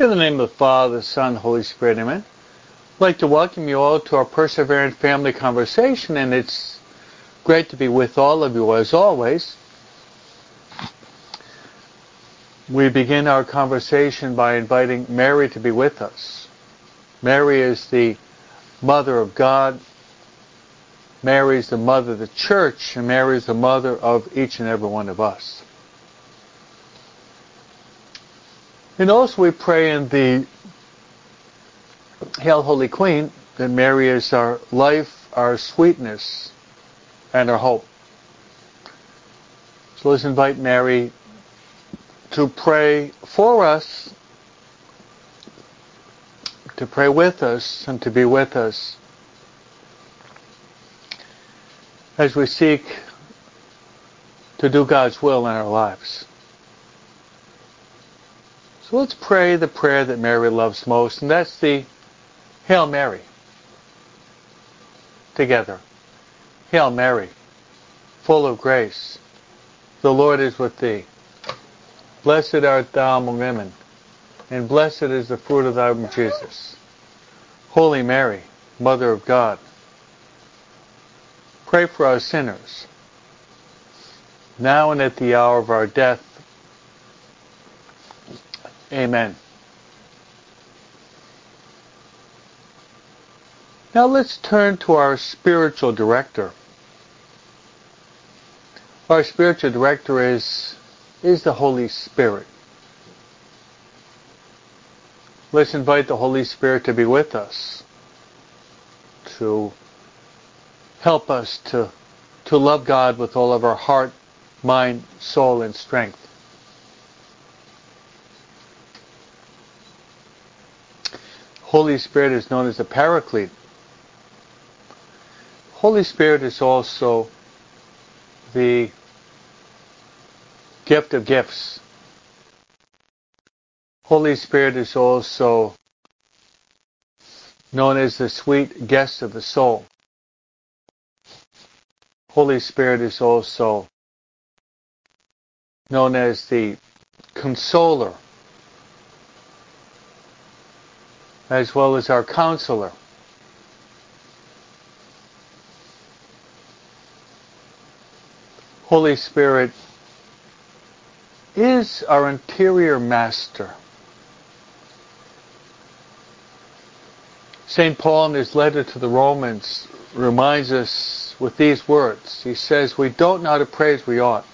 In the name of the Father, the Son, Holy Spirit, amen. I'd like to welcome you all to our Perseverance Family Conversation, and it's great to be with all of you as always. We begin our conversation by inviting Mary to be with us. Mary is the Mother of God. Mary is the Mother of the Church, and Mary is the Mother of each and every one of us. And also we pray in the Hail Holy Queen that Mary is our life, our sweetness, and our hope. So let's invite Mary to pray for us, to pray with us, and to be with us as we seek to do God's will in our lives. So let's pray the prayer that Mary loves most, and that's the Hail Mary. Together. Hail Mary, full of grace. The Lord is with thee. Blessed art thou among women, and blessed is the fruit of thy womb, Jesus. Holy Mary, Mother of God, pray for us sinners, now and at the hour of our death. Amen. Now let's turn to our spiritual director. Our spiritual director is, is the Holy Spirit. Let's invite the Holy Spirit to be with us, to help us to, to love God with all of our heart, mind, soul, and strength. Holy Spirit is known as the Paraclete. Holy Spirit is also the gift of gifts. Holy Spirit is also known as the sweet guest of the soul. Holy Spirit is also known as the consoler as well as our counselor. Holy Spirit is our interior master. St. Paul in his letter to the Romans reminds us with these words. He says, We don't know how to pray as we ought.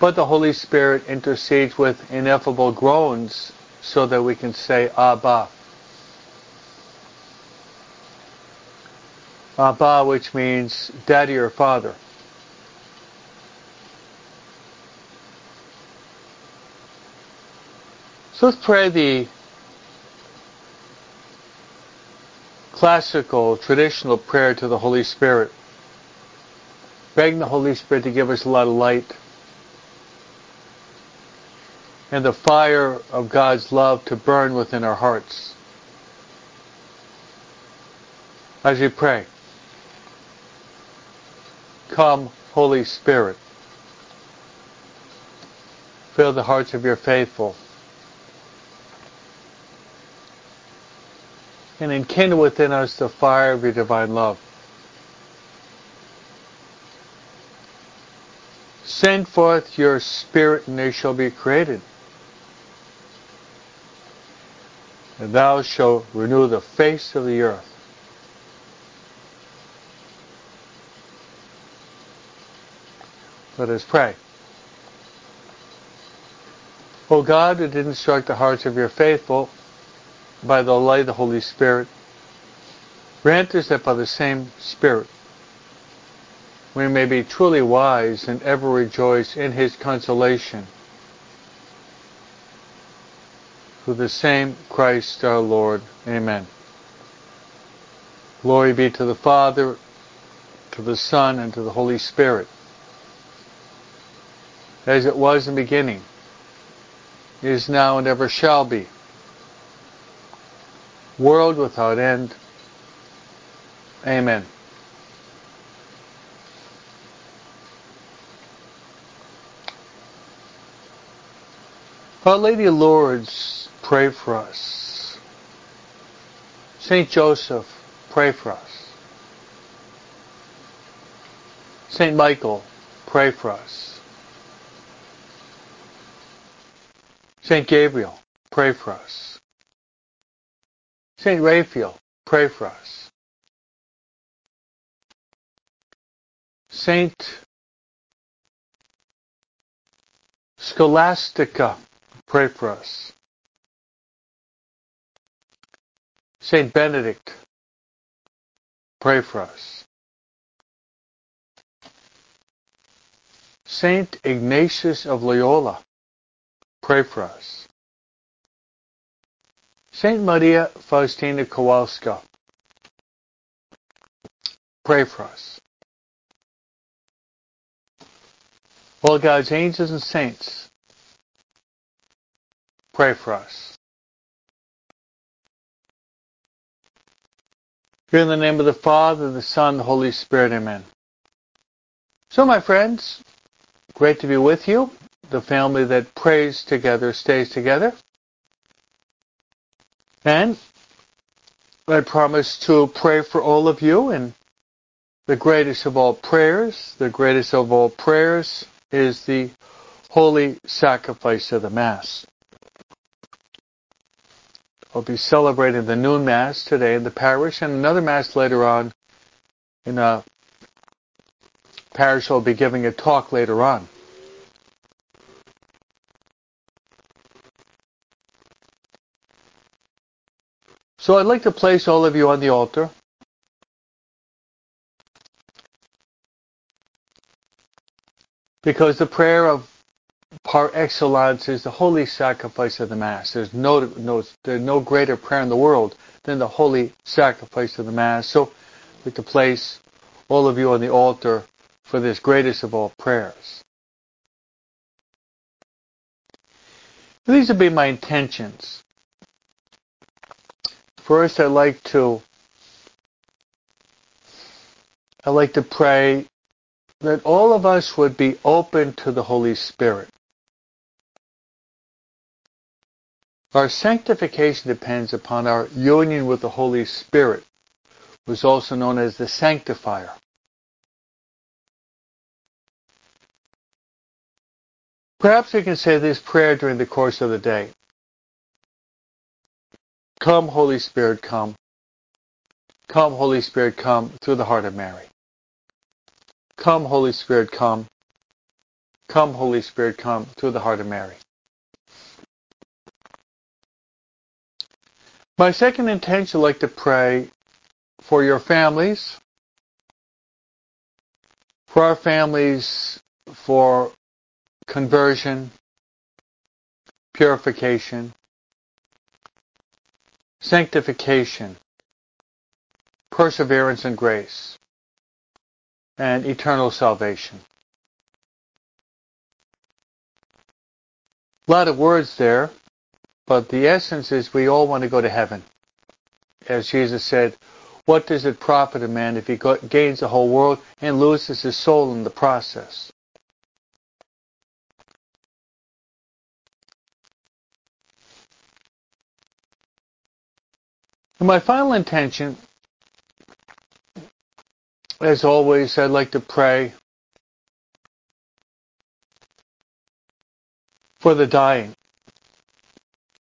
But the Holy Spirit intercedes with ineffable groans so that we can say Abba. Abba, which means daddy or father. So let's pray the classical, traditional prayer to the Holy Spirit. Begging the Holy Spirit to give us a lot of light and the fire of God's love to burn within our hearts. As you pray, come, Holy Spirit, fill the hearts of your faithful, and enkindle within us the fire of your divine love. Send forth your Spirit, and they shall be created. And thou shalt renew the face of the earth. Let us pray. O God, who did instruct the hearts of your faithful by the light of the Holy Spirit, grant us that by the same Spirit we may be truly wise and ever rejoice in his consolation through the same Christ our Lord. Amen. Glory be to the Father, to the Son, and to the Holy Spirit, as it was in the beginning, is now, and ever shall be, world without end. Amen. Our Lady of Lourdes, pray for us. Saint Joseph, pray for us. Saint Michael, pray for us. Saint Gabriel, pray for us. Saint Raphael, pray for us. Saint Scholastica, pray for us. Saint Benedict, pray for us. Saint Ignatius of Loyola, pray for us. Saint Maria Faustina Kowalska, pray for us. All God's angels and saints, pray for us. In the name of the Father, the Son, the Holy Spirit, amen. So, my friends, great to be with you. The family that prays together stays together. And I promise to pray for all of you and the greatest of all prayers, the greatest of all prayers is the holy sacrifice of the Mass. I'll be celebrating the noon Mass today in the parish and another Mass later on in a parish I'll be giving a talk later on. So I'd like to place all of you on the altar. Because the prayer of par excellence is the holy sacrifice of the Mass. There's no, no, there's no greater prayer in the world than the holy sacrifice of the Mass. So like to place all of you on the altar for this greatest of all prayers. These would be my intentions. First, I'd like to I'd like to pray that all of us would be open to the Holy Spirit. Our sanctification depends upon our union with the Holy Spirit, who is also known as the Sanctifier. Perhaps we can say this prayer during the course of the day. Come, Holy Spirit, come. Come, Holy Spirit, come through the heart of Mary. Come, Holy Spirit, come. Come, Holy Spirit, come through the heart of Mary. My second intention, I'd like to pray for your families, for our families, for conversion, purification, sanctification, perseverance and grace and eternal salvation. A lot of words there, but the essence is we all want to go to heaven. As Jesus said, what does it profit a man if he gains the whole world and loses his soul in the process? And my final intention as always, I'd like to pray for the dying.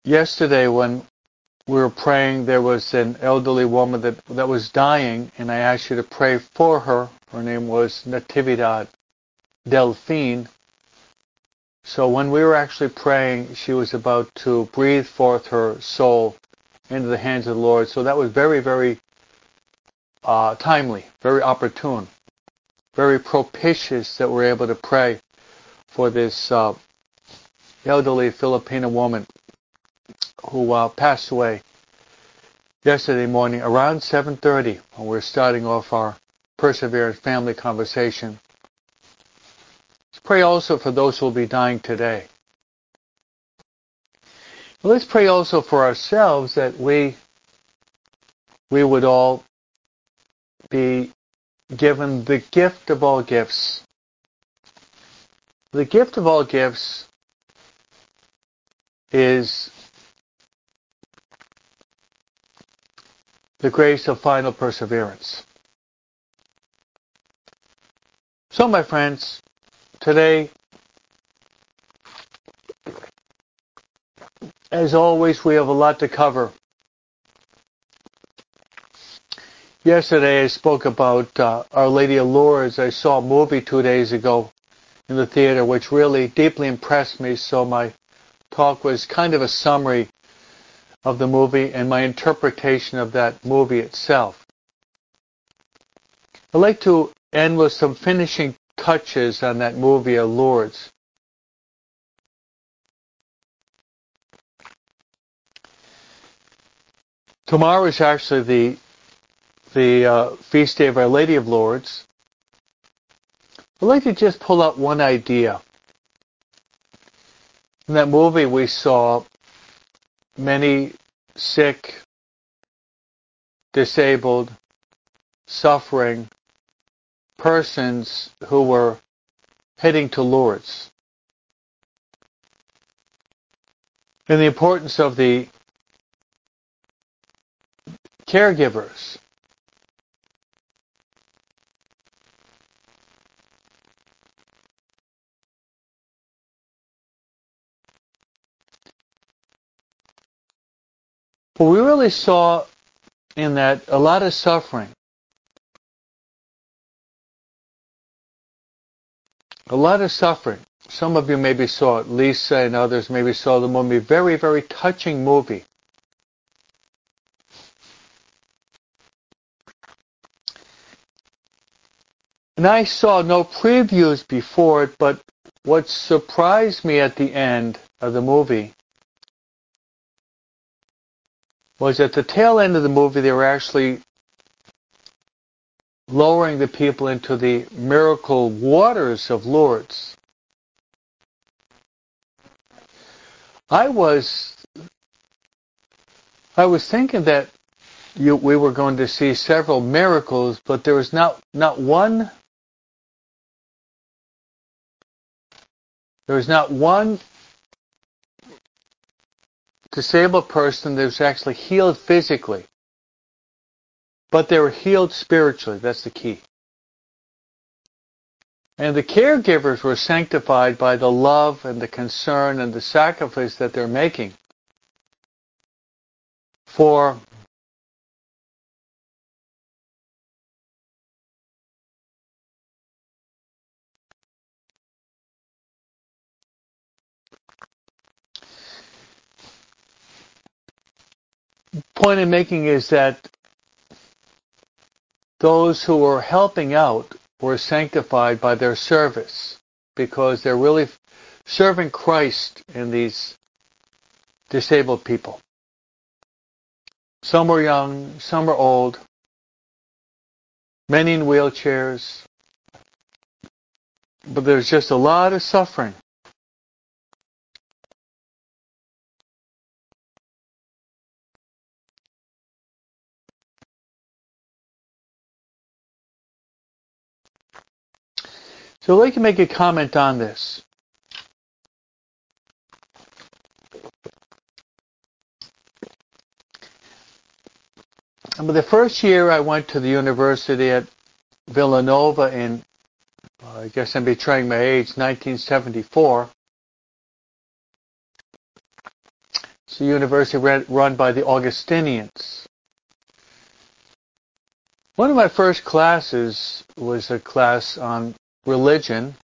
Yesterday, when we were praying, there was an elderly woman that, that was dying, and I asked you to pray for her. Her name was Natividad Delphine. So when we were actually praying, she was about to breathe forth her soul into the hands of the Lord. So that was very, very uh, timely, very opportune, very propitious that we're able to pray for this uh, elderly Filipino woman who uh, passed away yesterday morning around 7.30 when we're starting off our Perseverance family conversation. Let's pray also for those who will be dying today. Let's pray also for ourselves that we we would all be given the gift of all gifts. The gift of all gifts is the grace of final perseverance. So, my friends, today, as always, we have a lot to cover. Yesterday I spoke about uh, Our Lady of Lourdes. I saw a movie two days ago in the theater which really deeply impressed me, so my talk was kind of a summary of the movie and my interpretation of that movie itself. I'd like to end with some finishing touches on that movie of Lourdes. Tomorrow is actually the the uh, feast day of Our Lady of Lourdes, I'd like to just pull out one idea. In that movie, we saw many sick, disabled, suffering persons who were heading to Lourdes. And the importance of the caregivers But we really saw in that a lot of suffering. A lot of suffering. Some of you maybe saw it. Lisa and others maybe saw the movie. Very, very touching movie. And I saw no previews before it, but what surprised me at the end of the movie was at the tail end of the movie they were actually lowering the people into the miracle waters of Lourdes. I was I was thinking that you, we were going to see several miracles, but there was not not one there was not one disabled person that was actually healed physically, but they were healed spiritually. That's the key. And the caregivers were sanctified by the love and the concern and the sacrifice that they're making for point I'm making is that those who were helping out were sanctified by their service because they're really serving Christ in these disabled people. Some were young, some were old, many in wheelchairs, but there's just a lot of suffering. So like to make a comment on this. The first year I went to the university at Villanova in, uh, I guess I'm betraying my age, 1974. It's a university run by the Augustinians. One of my first classes was a class on religion.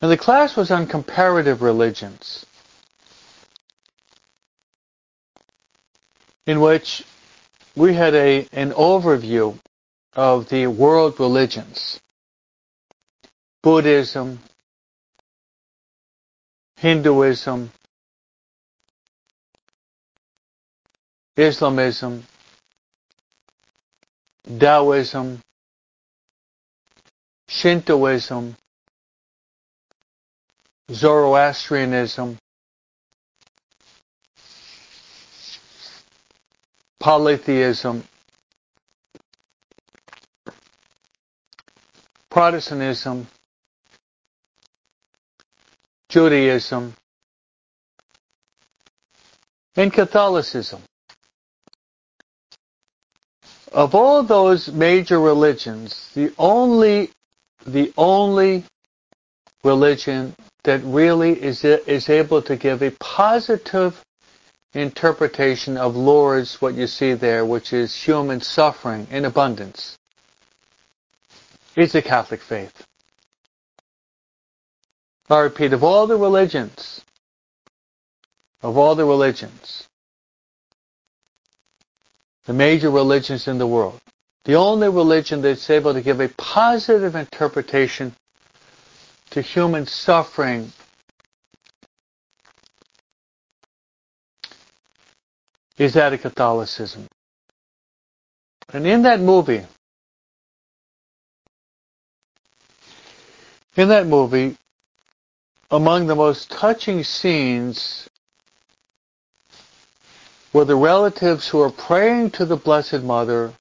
And the class was on comparative religions, in which we had a, an overview of the world religions. Buddhism, Hinduism, Islamism, Taoism, Shintoism, Zoroastrianism, polytheism, Protestantism, Judaism, and Catholicism, of all those major religions, the only the only religion that really is is able to give a positive interpretation of Lourdes, what you see there, which is human suffering in abundance, is the Catholic faith. I repeat, of all the religions, of all the religions, the major religions in the world, the only religion that's able to give a positive interpretation to human suffering is that of Catholicism. And in that movie, in that movie, among the most touching scenes were the relatives who are praying to the Blessed Mother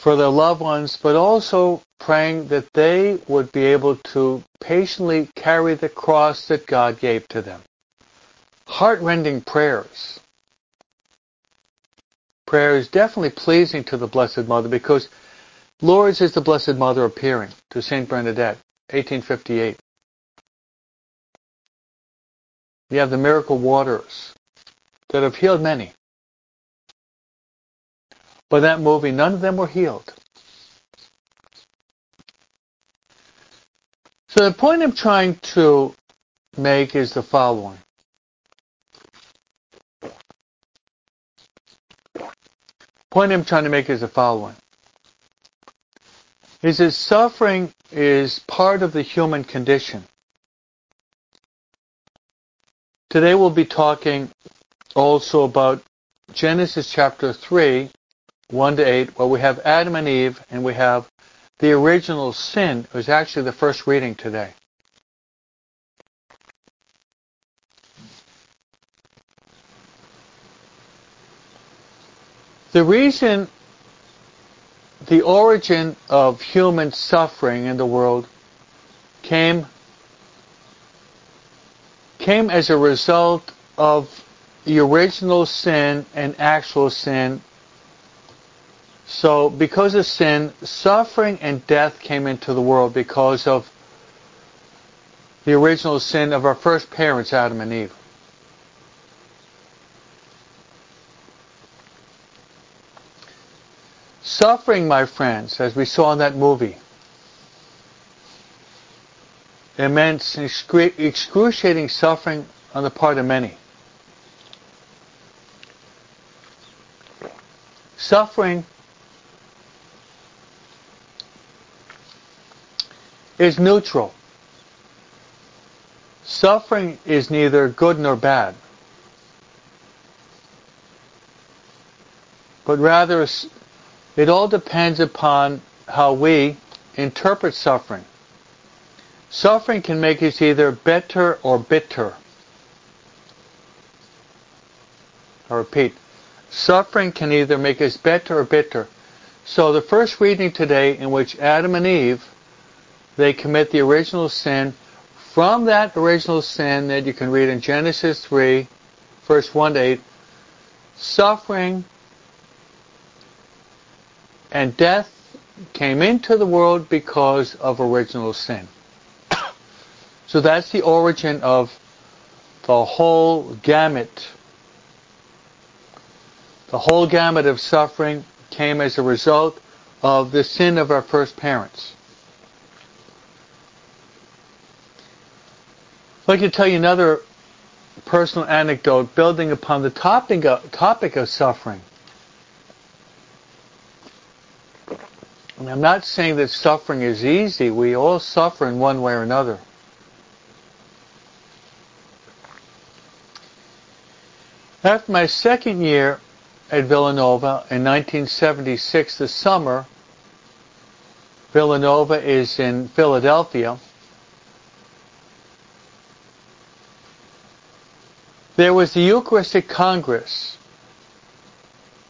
for their loved ones, but also praying that they would be able to patiently carry the cross that God gave to them. Heartrending prayers. Prayer is definitely pleasing to the Blessed Mother because Lourdes is the Blessed Mother appearing to Saint Bernadette, 1858. You have the miracle waters that have healed many. But that movie, none of them were healed. So the point I'm trying to make is the following. point I'm trying to make is the following. Is that suffering is part of the human condition. Today we'll be talking also about Genesis chapter 3, 1 to 8, well, we have Adam and Eve and we have the original sin. It was actually the first reading today. The reason the origin of human suffering in the world came came as a result of the original sin and actual sin. So because of sin, suffering and death came into the world because of the original sin of our first parents, Adam and Eve. Suffering, my friends, as we saw in that movie, immense, excruciating suffering on the part of many. Suffering is neutral. Suffering is neither good nor bad, but rather it all depends upon how we interpret suffering. Suffering can make us either better or bitter. I repeat, suffering can either make us better or bitter. So the first reading today in which Adam and Eve, they commit the original sin, from that original sin that you can read in Genesis 3, verse 1 to 8, suffering and death came into the world because of original sin. So that's the origin of the whole gamut. The whole gamut of suffering came as a result of the sin of our first parents. I'd like to tell you another personal anecdote building upon the topic of, topic of suffering. And I'm not saying that suffering is easy. We all suffer in one way or another. After my second year at Villanova in 1976, the summer, Villanova is in Philadelphia. There was the Eucharistic Congress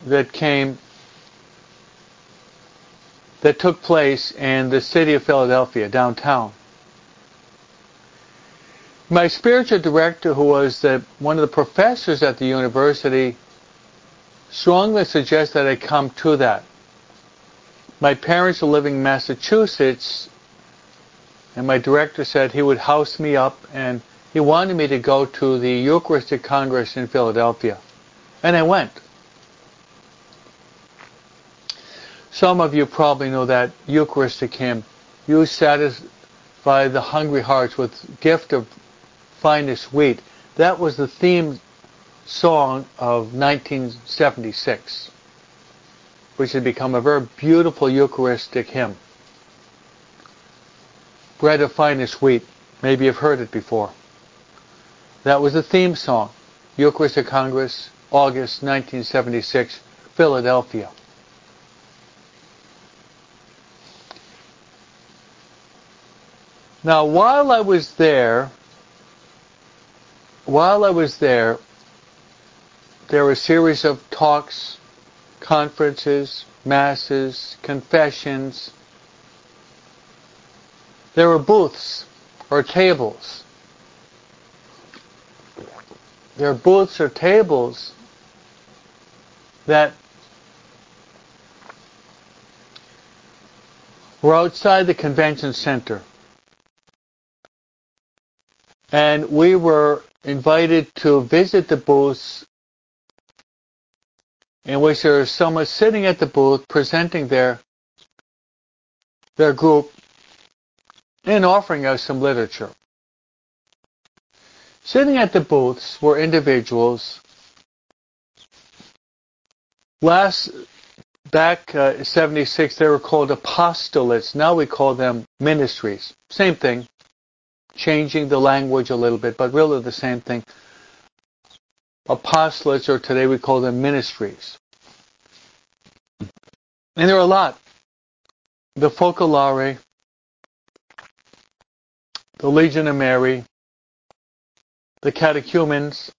that came, that took place in the city of Philadelphia, downtown. My spiritual director, who was the, one of the professors at the university, strongly suggested that I come to that. My parents were living in Massachusetts, and my director said he would house me up, and he wanted me to go to the Eucharistic Congress in Philadelphia. And I went. Some of you probably know that Eucharistic hymn. You satisfy the hungry hearts with gift of finest wheat. That was the theme song of 1976, which had become a very beautiful Eucharistic hymn. Bread of finest wheat. Maybe you've heard it before. That was the theme song. Eucharistic Congress, August 1976, Philadelphia. Now, while I was there, while I was there, there were a series of talks, conferences, masses, confessions. There were booths or tables. There are booths or tables that were outside the convention center. And we were invited to visit the booths in which there was someone sitting at the booth presenting their their group and offering us some literature. Sitting at the booths were individuals. Last back uh, 76 they were called apostolates. Now we call them ministries. Same thing changing the language a little bit, but really the same thing. Apostolates, or today we call them ministries. And there are a lot. The Focolare, the Legion of Mary, the catechumens,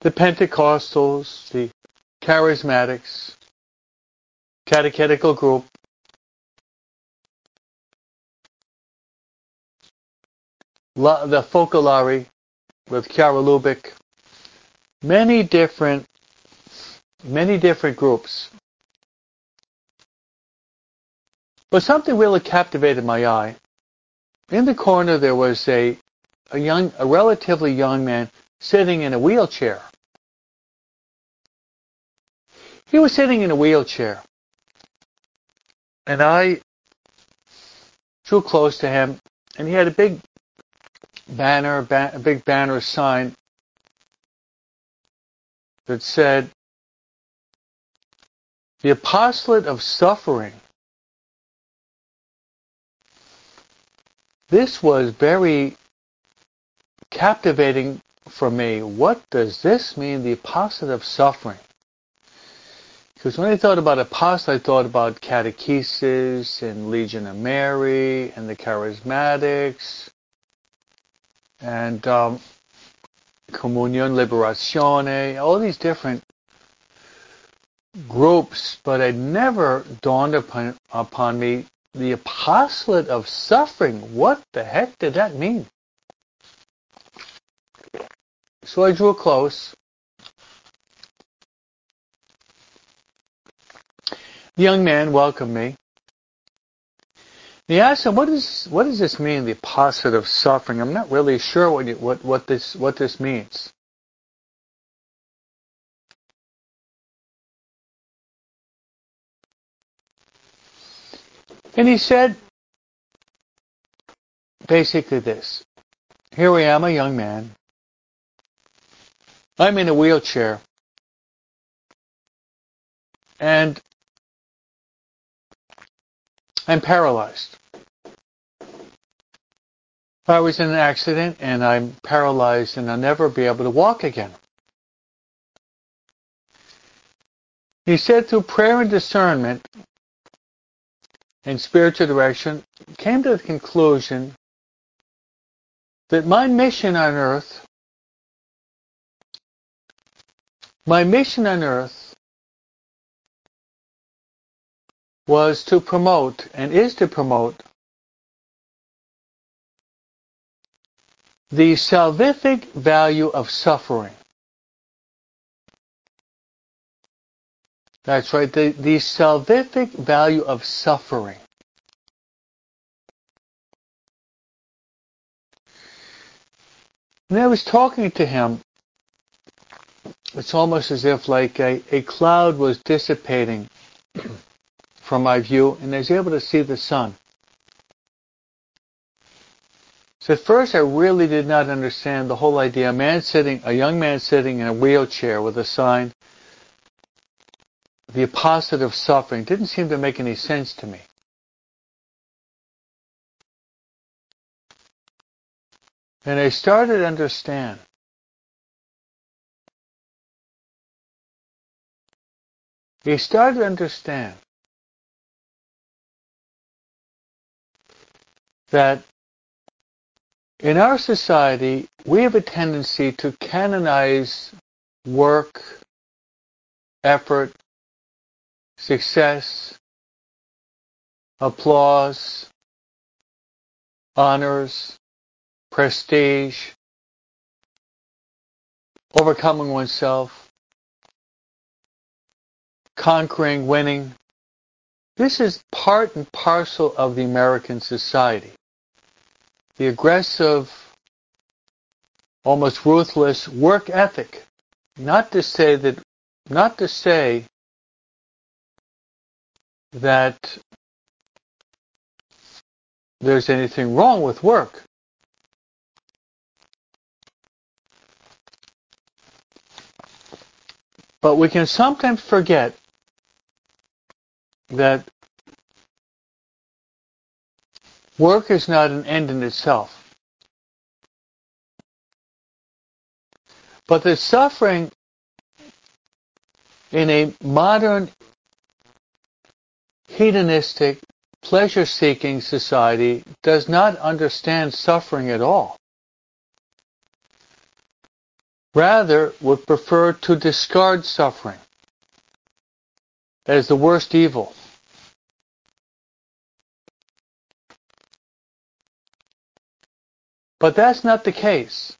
the Pentecostals, the Charismatics, Catechetical Group, the Focolare with Chiara Lubich, many different, many different groups. But something really captivated my eye. In the corner there was a, a young, a relatively young man sitting in a wheelchair. He was sitting in a wheelchair. And I drew close to him, and he had a big banner, ba- a big banner sign that said, the apostolate of suffering. This was very captivating for me. What does this mean, the of suffering? Because when I thought about apostle, I thought about catechesis and Legion of Mary and the charismatics and um, Liberazione, all these different groups, but it never dawned upon, upon me the apostolate of suffering. What the heck did that mean? So I drew close. The young man welcomed me. He asked him, "What is what does this mean? The of suffering? I'm not really sure what you, what what this what this means." And he said basically this. Here I am, a young man. I'm in a wheelchair. And I'm paralyzed. I was in an accident and I'm paralyzed and I'll never be able to walk again. He said through prayer and discernment and spiritual direction, came to the conclusion that my mission on earth, my mission on earth was to promote and is to promote The salvific value of suffering. That's right, the, the salvific value of suffering. And I was talking to him, it's almost as if like a, a cloud was dissipating from my view, and I was able to see the sun. So at first I really did not understand the whole idea. A man sitting, a young man sitting in a wheelchair with a sign, the opposite of suffering, didn't seem to make any sense to me. And I started to understand. He started to understand that in our society, we have a tendency to canonize work, effort, success, applause, honors, prestige, overcoming oneself, conquering, winning. This is part and parcel of the American society. The aggressive, almost ruthless work ethic. Not to say that, not to say that there's anything wrong with work. But we can sometimes forget that work is not an end in itself. But the suffering in a modern hedonistic, pleasure-seeking society does not understand suffering at all. Rather, would prefer to discard suffering as the worst evil. But that's not the case.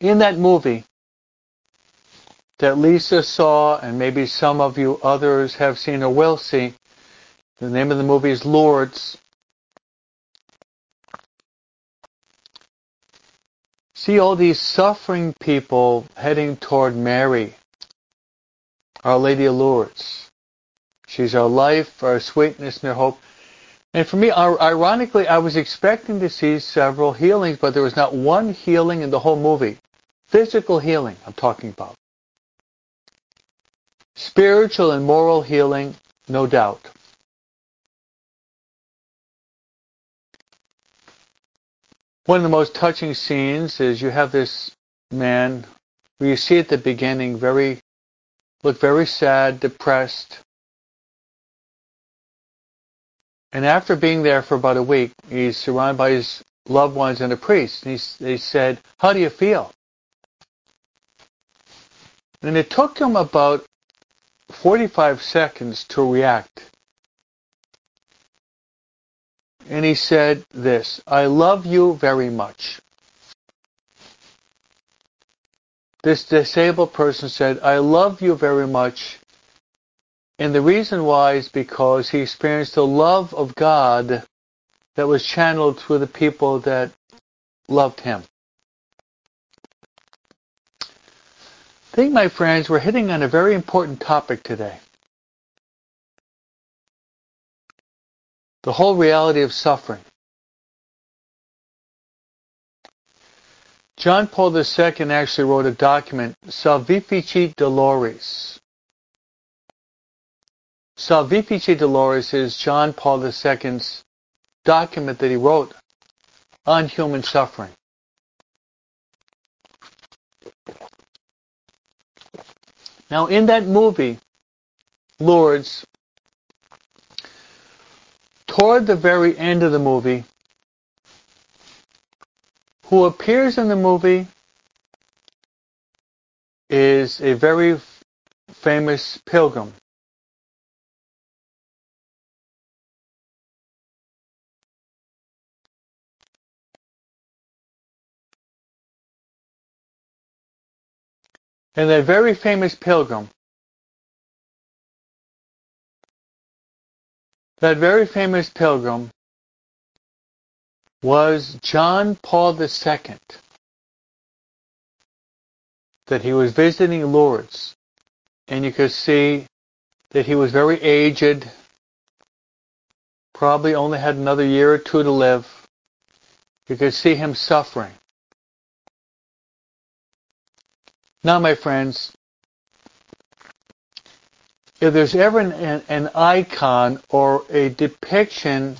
In that movie that Lisa saw, and maybe some of you others have seen or will see, the name of the movie is Lourdes. See all these suffering people heading toward Mary, Our Lady of Lourdes. She's our life, our sweetness, and our hope. And for me, ironically, I was expecting to see several healings, but there was not one healing in the whole movie. Physical healing, I'm talking about. Spiritual and moral healing, no doubt. One of the most touching scenes is you have this man who you see at the beginning very look very sad, depressed. And after being there for about a week, he's surrounded by his loved ones and a priest. And he, he said, How do you feel? And it took him about 45 seconds to react. And he said this, I love you very much. This disabled person said, I love you very much. And the reason why is because he experienced the love of God that was channeled through the people that loved him. I think, my friends, we're hitting on a very important topic today. The whole reality of suffering. John Paul II actually wrote a document, Salvifici Doloris. Salvifici Doloris is John Paul II's document that he wrote on human suffering. Now, in that movie, Lourdes, toward the very end of the movie, who appears in the movie is a very famous pilgrim. And a very famous pilgrim that very famous pilgrim was John Paul II. That he was visiting Lourdes. And you could see that he was very aged, probably only had another year or two to live. You could see him suffering. Now, my friends, if there's ever an, an, icon or a depiction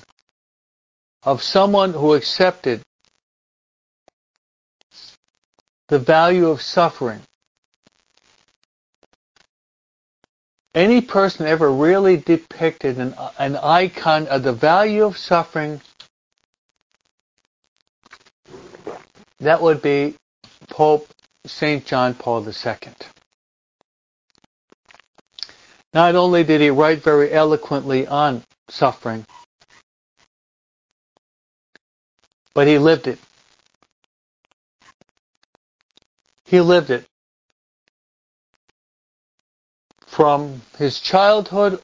of someone who accepted the value of suffering, any person ever really depicted an, an icon of the value of suffering, that would be Pope St. John Paul II. Not only did he write very eloquently on suffering, but he lived it. He lived it. From his childhood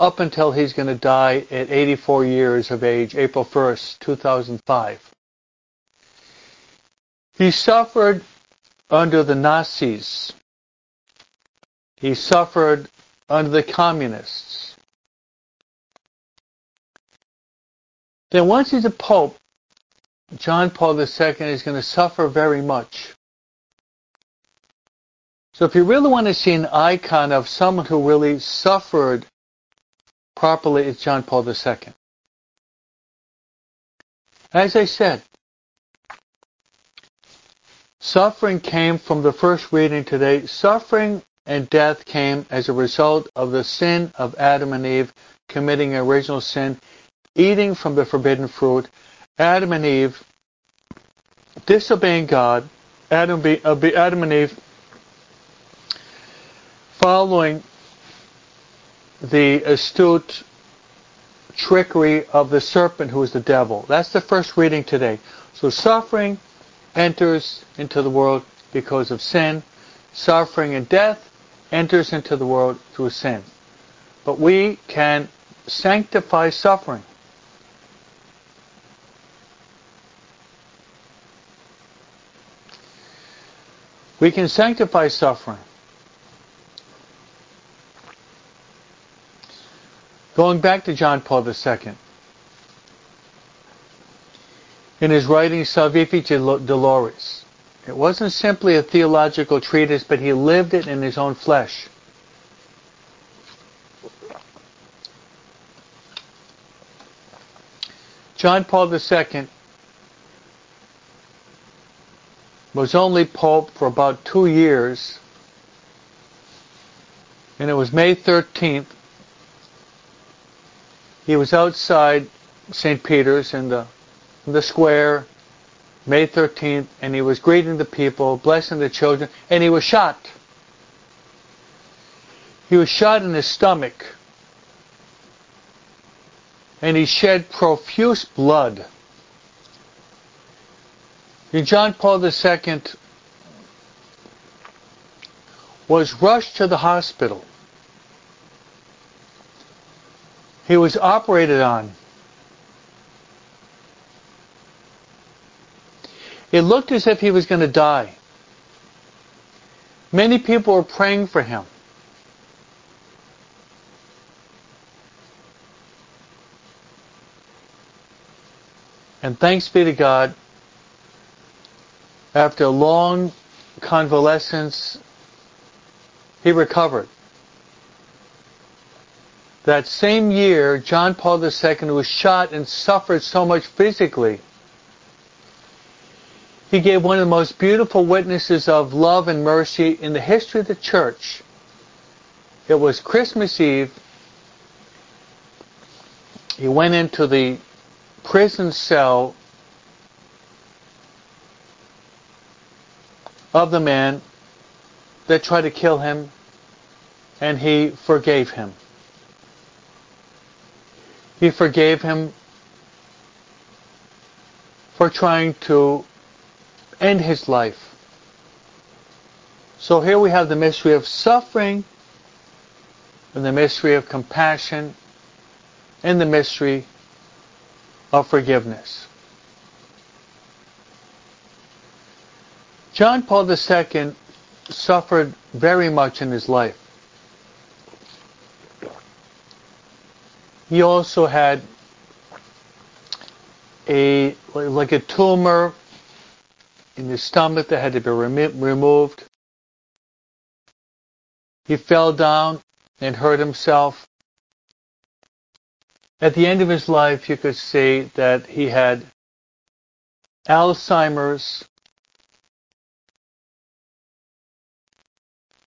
up until he's going to die at 84 years of age, April 1st, 2005. He suffered under the Nazis. He suffered under the communists. Then once he's a pope, John Paul II is going to suffer very much. So if you really want to see an icon of someone who really suffered properly, it's John Paul II. As I said, Suffering came from the first reading today. Suffering and death came as a result of the sin of Adam and Eve committing original sin, eating from the forbidden fruit. Adam and Eve disobeying God. Adam, uh, Adam and Eve following the astute trickery of the serpent who is the devil. That's the first reading today. So suffering, enters into the world because of sin. Suffering and death enters into the world through sin. But we can sanctify suffering. We can sanctify suffering. Going back to John Paul II in his writing Salvifici Doloris. It wasn't simply a theological treatise, but he lived it in his own flesh. John Paul II was only Pope for about two years, and it was May 13th. He was outside St. Peter's in the the square, May 13th, and he was greeting the people, blessing the children, and he was shot. He was shot in his stomach, and he shed profuse blood. John Paul II was rushed to the hospital. He was operated on. It looked as if he was going to die. Many people were praying for him. And thanks be to God, after a long convalescence, he recovered. That same year, John Paul II was shot and suffered so much physically he gave one of the most beautiful witnesses of love and mercy in the history of the church. It was Christmas Eve. He went into the prison cell of the man that tried to kill him, and he forgave him. He forgave him for trying to end his life. So here we have the mystery of suffering and the mystery of compassion and the mystery of forgiveness. John Paul II suffered very much in his life. He also had a like a tumor in his stomach that had to be remo- removed. He fell down and hurt himself. At the end of his life, you could see that he had Alzheimer's.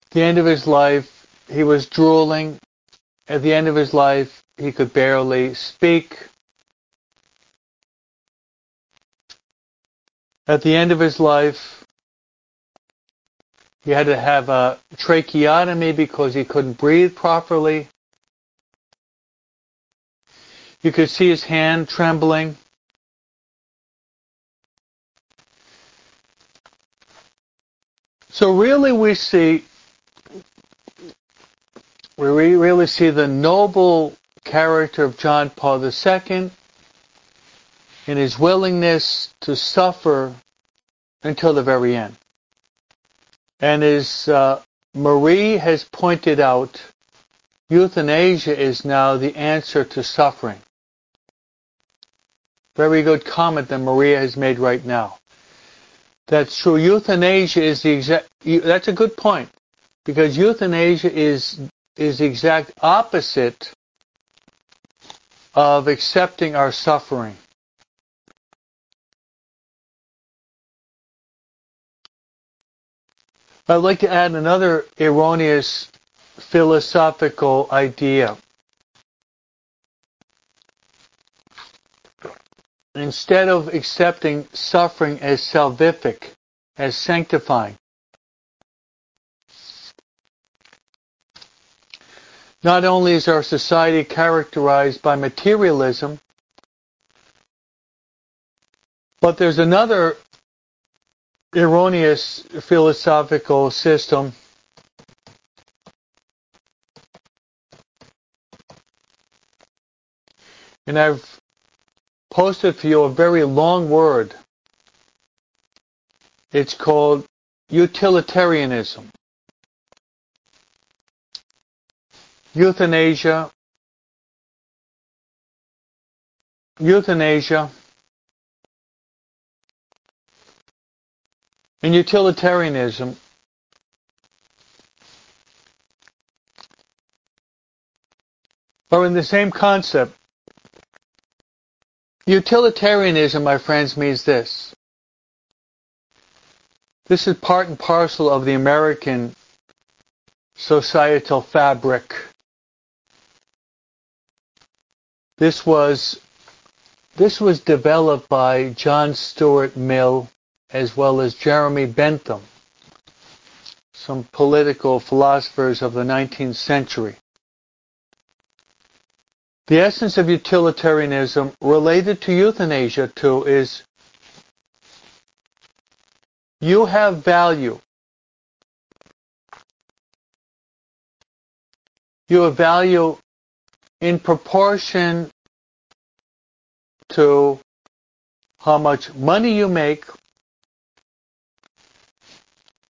At the end of his life, he was drooling. At the end of his life, he could barely speak. At the end of his life, he had to have a tracheotomy because he couldn't breathe properly. You could see his hand trembling. So really we see we really see the noble character of John Paul II in his willingness to suffer until the very end. And as uh, Marie has pointed out, euthanasia is now the answer to suffering. Very good comment that Maria has made right now. That's true. Euthanasia is the exact, that's a good point. Because euthanasia is, is the exact opposite of accepting our suffering. I'd like to add another erroneous philosophical idea. Instead of accepting suffering as salvific, as sanctifying, not only is our society characterized by materialism, but there's another erroneous philosophical system and I've posted for you a very long word. It's called utilitarianism. Euthanasia, euthanasia, and utilitarianism or in the same concept. Utilitarianism, my friends, means this. This is part and parcel of the American societal fabric. This was this was developed by John Stuart Mill as well as Jeremy Bentham, some political philosophers of the 19th century. The essence of utilitarianism related to euthanasia too is you have value. You have value in proportion to how much money you make,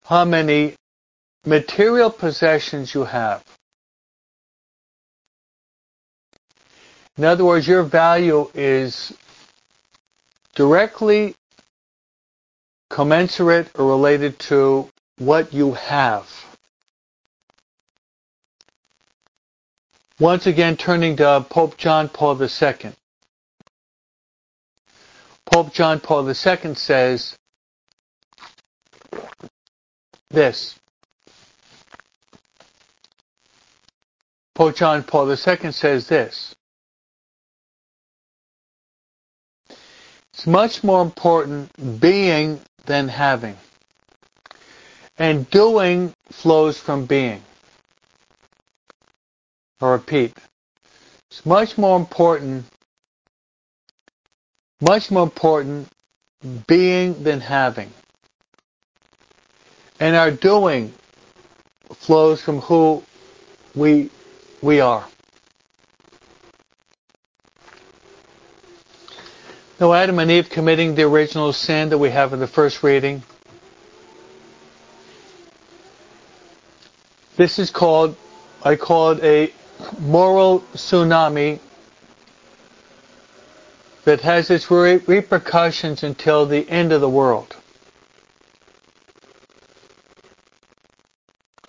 how many material possessions you have. In other words, your value is directly commensurate or related to what you have. Once again, turning to Pope John Paul II. Pope John Paul II says this. Pope John Paul II says this. It's much more important being than having. And doing flows from being. I repeat. It's much more important, much more important being than having. And our doing flows from who we we are. No Adam and Eve committing the original sin that we have in the first reading. This is called, I call it a moral tsunami that has its re- repercussions until the end of the world.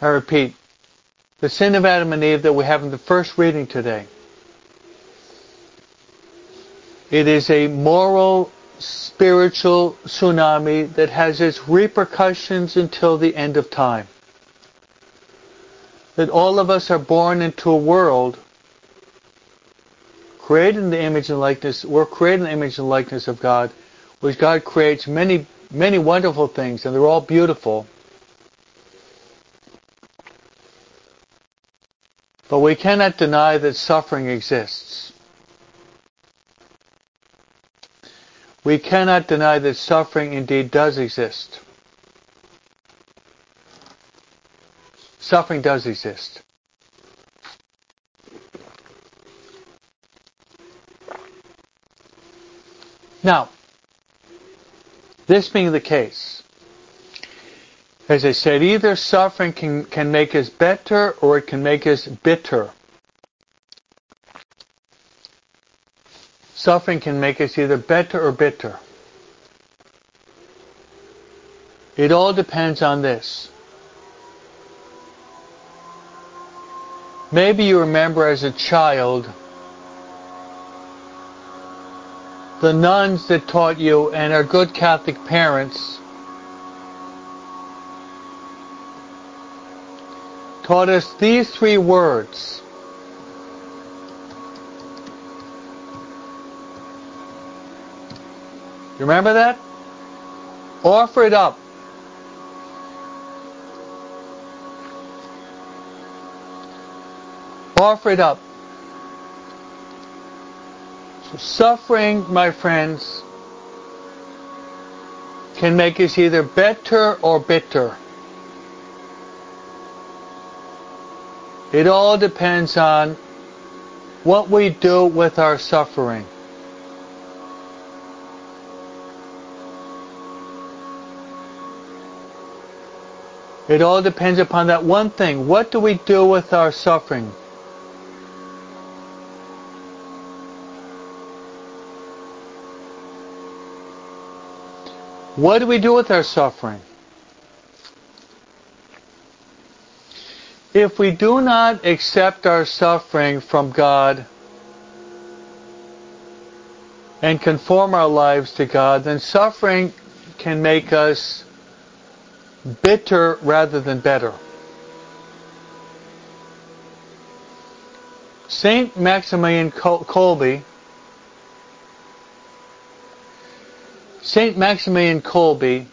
I repeat, the sin of Adam and Eve that we have in the first reading today. It is a moral, spiritual tsunami that has its repercussions until the end of time. That all of us are born into a world created in the image and likeness, we're created in the image and likeness of God, which God creates many, many wonderful things, and they're all beautiful. But we cannot deny that suffering exists. We cannot deny that suffering indeed does exist. Suffering does exist. Now, this being the case, as I said, either suffering can, can make us better or it can make us bitter. Suffering can make us either better or bitter. It all depends on this. Maybe you remember as a child the nuns that taught you and our good Catholic parents taught us these three words. You remember that? Offer it up. Offer it up. Suffering, my friends, can make us either better or bitter. It all depends on what we do with our suffering. It all depends upon that one thing. What do we do with our suffering? What do we do with our suffering? If we do not accept our suffering from God and conform our lives to God, then suffering can make us bitter rather than better. Saint Maximilian Kolbe Saint Maximilian Kolbe,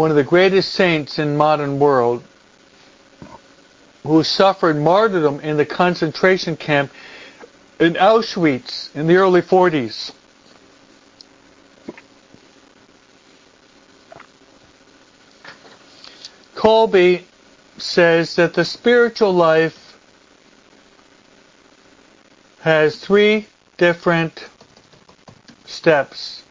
one of the greatest saints in modern world, who suffered martyrdom in the concentration camp in Auschwitz in the early 40s. Kolbe says that the spiritual life has three different steps.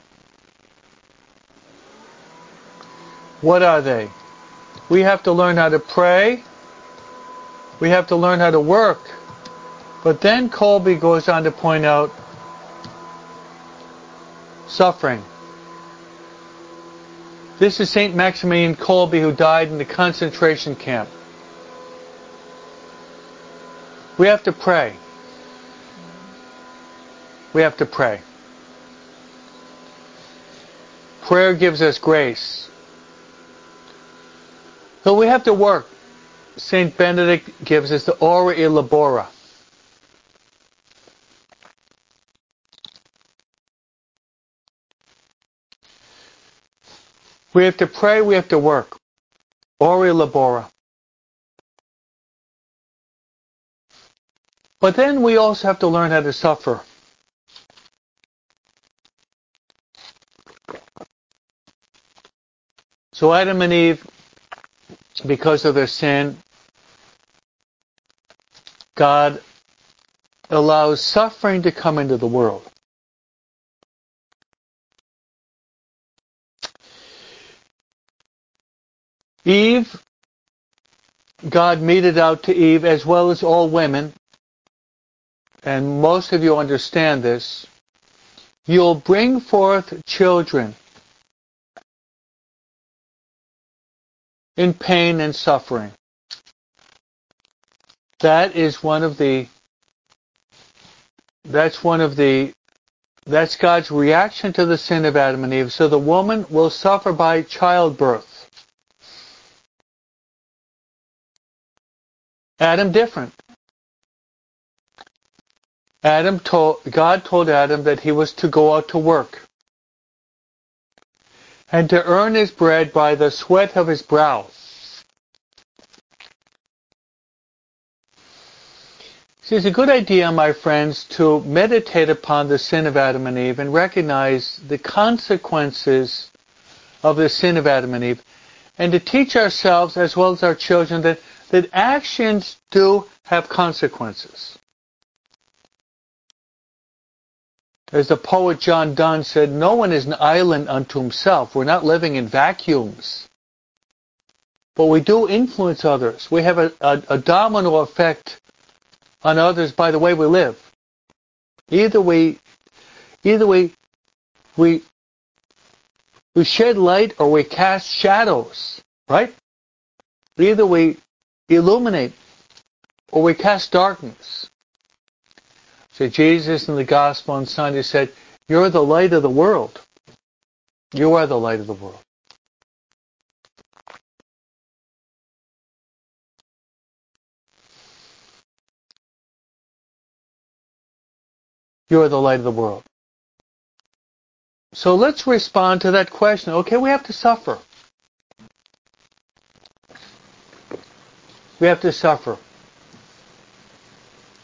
What are they? We have to learn how to pray. We have to learn how to work. But then Kolbe goes on to point out suffering. This is St. Maximilian Kolbe who died in the concentration camp. We have to pray. We have to pray. Prayer gives us grace. So we have to work. St. Benedict gives us the e labora. We have to pray, we have to work. E labora. But then we also have to learn how to suffer. So Adam and Eve because of their sin, God allows suffering to come into the world. Eve, God meted out to Eve as well as all women, and most of you understand this, you'll bring forth children in pain and suffering. That is one of the that's one of the that's God's reaction to the sin of Adam and Eve. So the woman will suffer by childbirth. Adam different. Adam told God told Adam that he was to go out to work and to earn his bread by the sweat of his brow. See, it's a good idea, my friends, to meditate upon the sin of Adam and Eve and recognize the consequences of the sin of Adam and Eve, and to teach ourselves as well as our children that, that actions do have consequences. As the poet John Donne said, no one is an island unto himself. We're not living in vacuums. But we do influence others. We have a, a, a domino effect on others by the way we live. Either we, either we, we, we shed light or we cast shadows, right? Either we illuminate or we cast darkness. So Jesus in the Gospel on Sunday said, You're the light of the world. You are the light of the world. You are the light of the world. So let's respond to that question. Okay, we have to suffer. We have to suffer.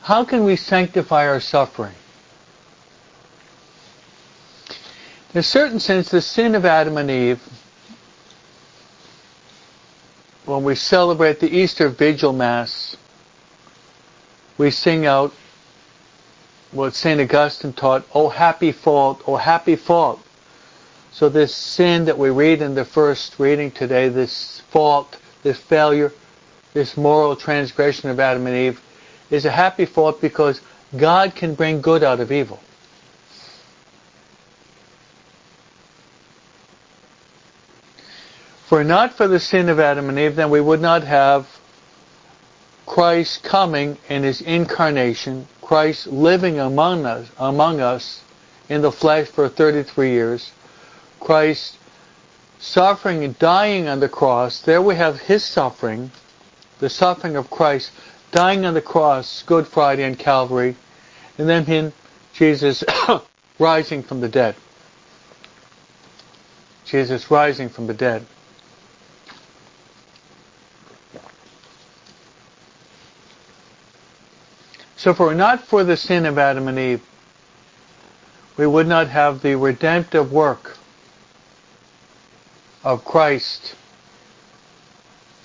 How can we sanctify our suffering? In a certain sense, the sin of Adam and Eve, when we celebrate the Easter Vigil Mass, we sing out what St. Augustine taught, Oh happy fault, oh happy fault. So this sin that we read in the first reading today, this fault, this failure, this moral transgression of Adam and Eve, is a happy thought because God can bring good out of evil. For not for the sin of Adam and Eve, then we would not have Christ coming in his incarnation, Christ living among us, among us in the flesh for 33 years, Christ suffering and dying on the cross. There we have his suffering, the suffering of Christ dying on the cross, Good Friday and Calvary, and then him, Jesus rising from the dead. Jesus rising from the dead. So if it were not for the sin of Adam and Eve, we would not have the redemptive work of Christ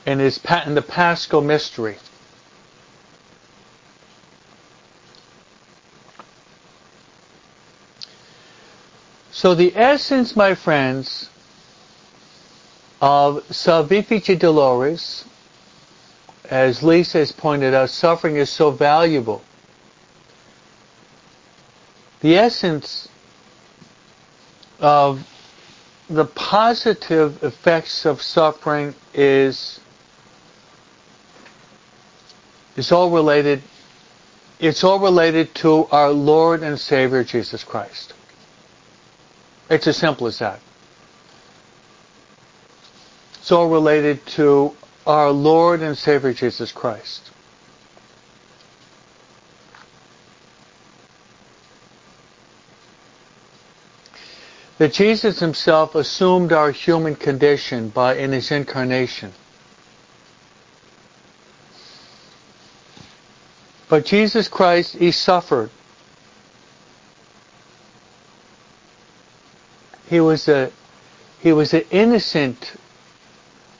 in, his, in the paschal mystery. So the essence, my friends, of salvifici doloris, as Lisa has pointed out, suffering is so valuable. The essence of the positive effects of suffering is is all related it's all related to our Lord and Savior Jesus Christ. It's as simple as that. It's all related to our Lord and Savior Jesus Christ. That Jesus himself assumed our human condition by in his incarnation. But Jesus Christ, he suffered. He was a he was an innocent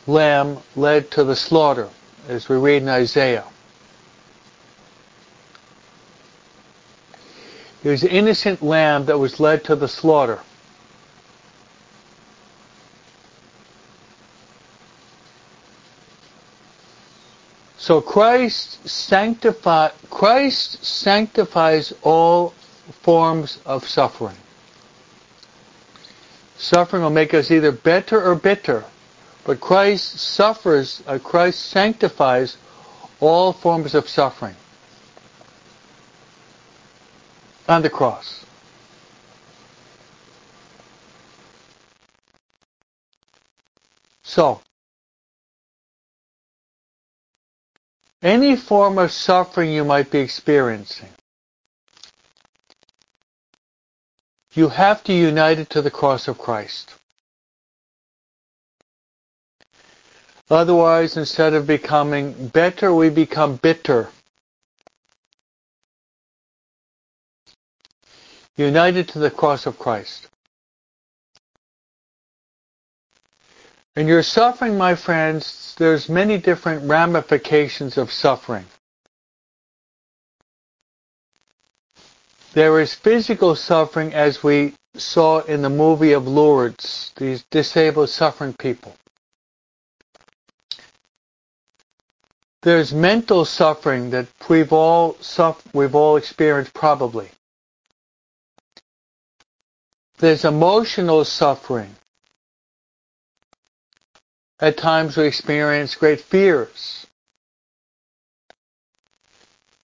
lamb led to the slaughter, as we read in Isaiah. He was an innocent lamb that was led to the slaughter. So Christ sanctify Christ sanctifies all forms of suffering. Suffering will make us either better or bitter, but Christ suffers, uh, Christ sanctifies all forms of suffering on the cross. So, any form of suffering you might be experiencing, you have to unite it to the cross of Christ. Otherwise, instead of becoming better, we become bitter. United to the cross of Christ. In your suffering, my friends, there's many different ramifications of suffering. There is physical suffering as we saw in the movie of Lourdes, these disabled suffering people. There's mental suffering that we've all suffered, we've all experienced probably. There's emotional suffering. At times we experience great fears.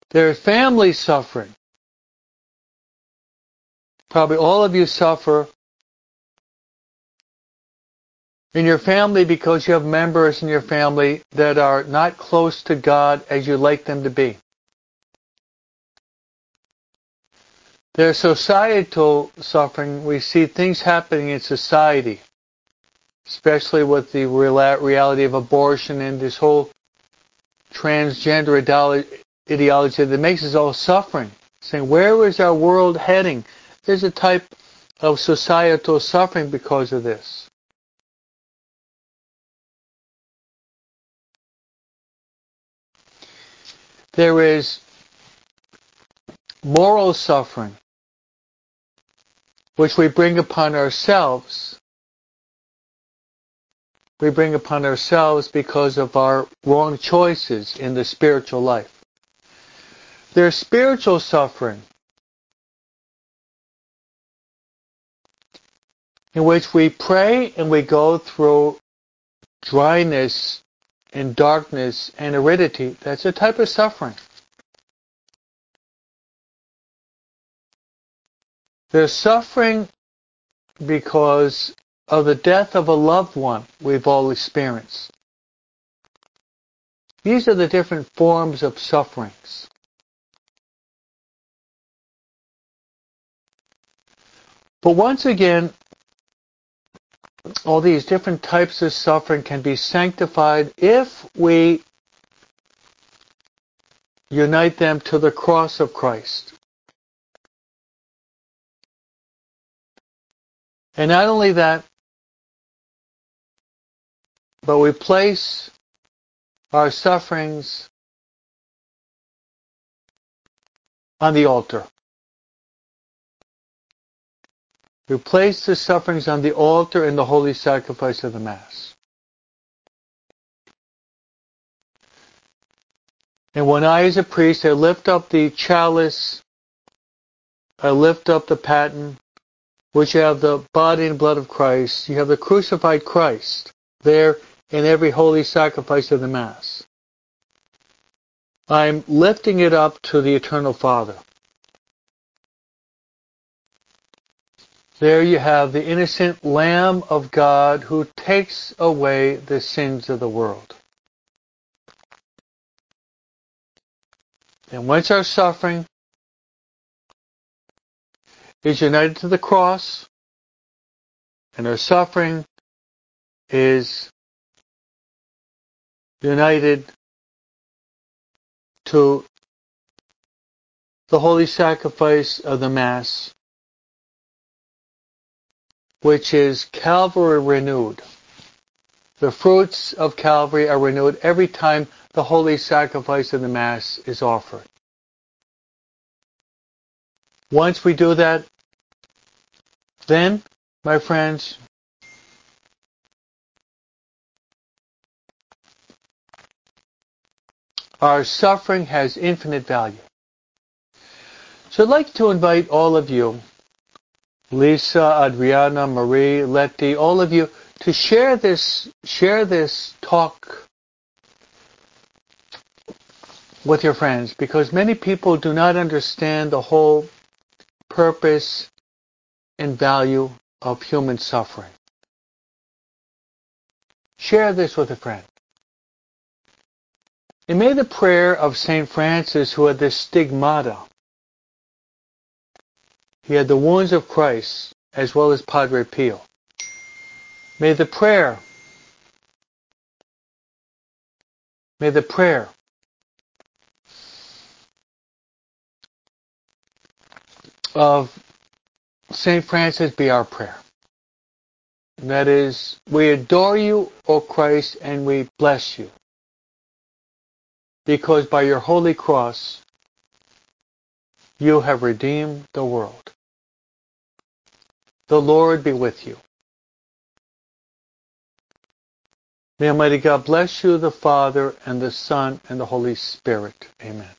There's family suffering. Probably all of you suffer in your family because you have members in your family that are not close to God as you like them to be. There's societal suffering. We see things happening in society, especially with the reality of abortion and this whole transgender ideology that makes us all suffering. Saying, where is our world heading? There's a type of societal suffering because of this. There is moral suffering, which we bring upon ourselves. We bring upon ourselves because of our wrong choices in the spiritual life. There's spiritual suffering, in which we pray and we go through dryness and darkness and aridity, that's a type of suffering. There's suffering because of the death of a loved one we've all experienced. These are the different forms of sufferings. But once again, all these different types of suffering can be sanctified if we unite them to the cross of Christ. And not only that, but we place our sufferings on the altar. We place the sufferings on the altar in the holy sacrifice of the Mass. And when I, as a priest, I lift up the chalice, I lift up the paten, which have the body and blood of Christ, you have the crucified Christ there in every holy sacrifice of the Mass. I'm lifting it up to the Eternal Father. There you have the innocent Lamb of God who takes away the sins of the world. And once our suffering is united to the cross, and our suffering is united to the holy sacrifice of the Mass, which is Calvary renewed. The fruits of Calvary are renewed every time the holy sacrifice of the Mass is offered. Once we do that, then, my friends, our suffering has infinite value. So I'd like to invite all of you, Lisa, Adriana, Marie, Letty, all of you, to share this, share this talk with your friends because many people do not understand the whole purpose and value of human suffering. Share this with a friend. And may the prayer of St. Francis, who had this stigmata, he had the wounds of Christ as well as Padre Pio. May the prayer, may the prayer of St. Francis be our prayer. that is, we adore you, O Christ, and we bless you. Because by your holy cross, you have redeemed the world. The Lord be with you. May Almighty God bless you, the Father, and the Son, and the Holy Spirit. Amen.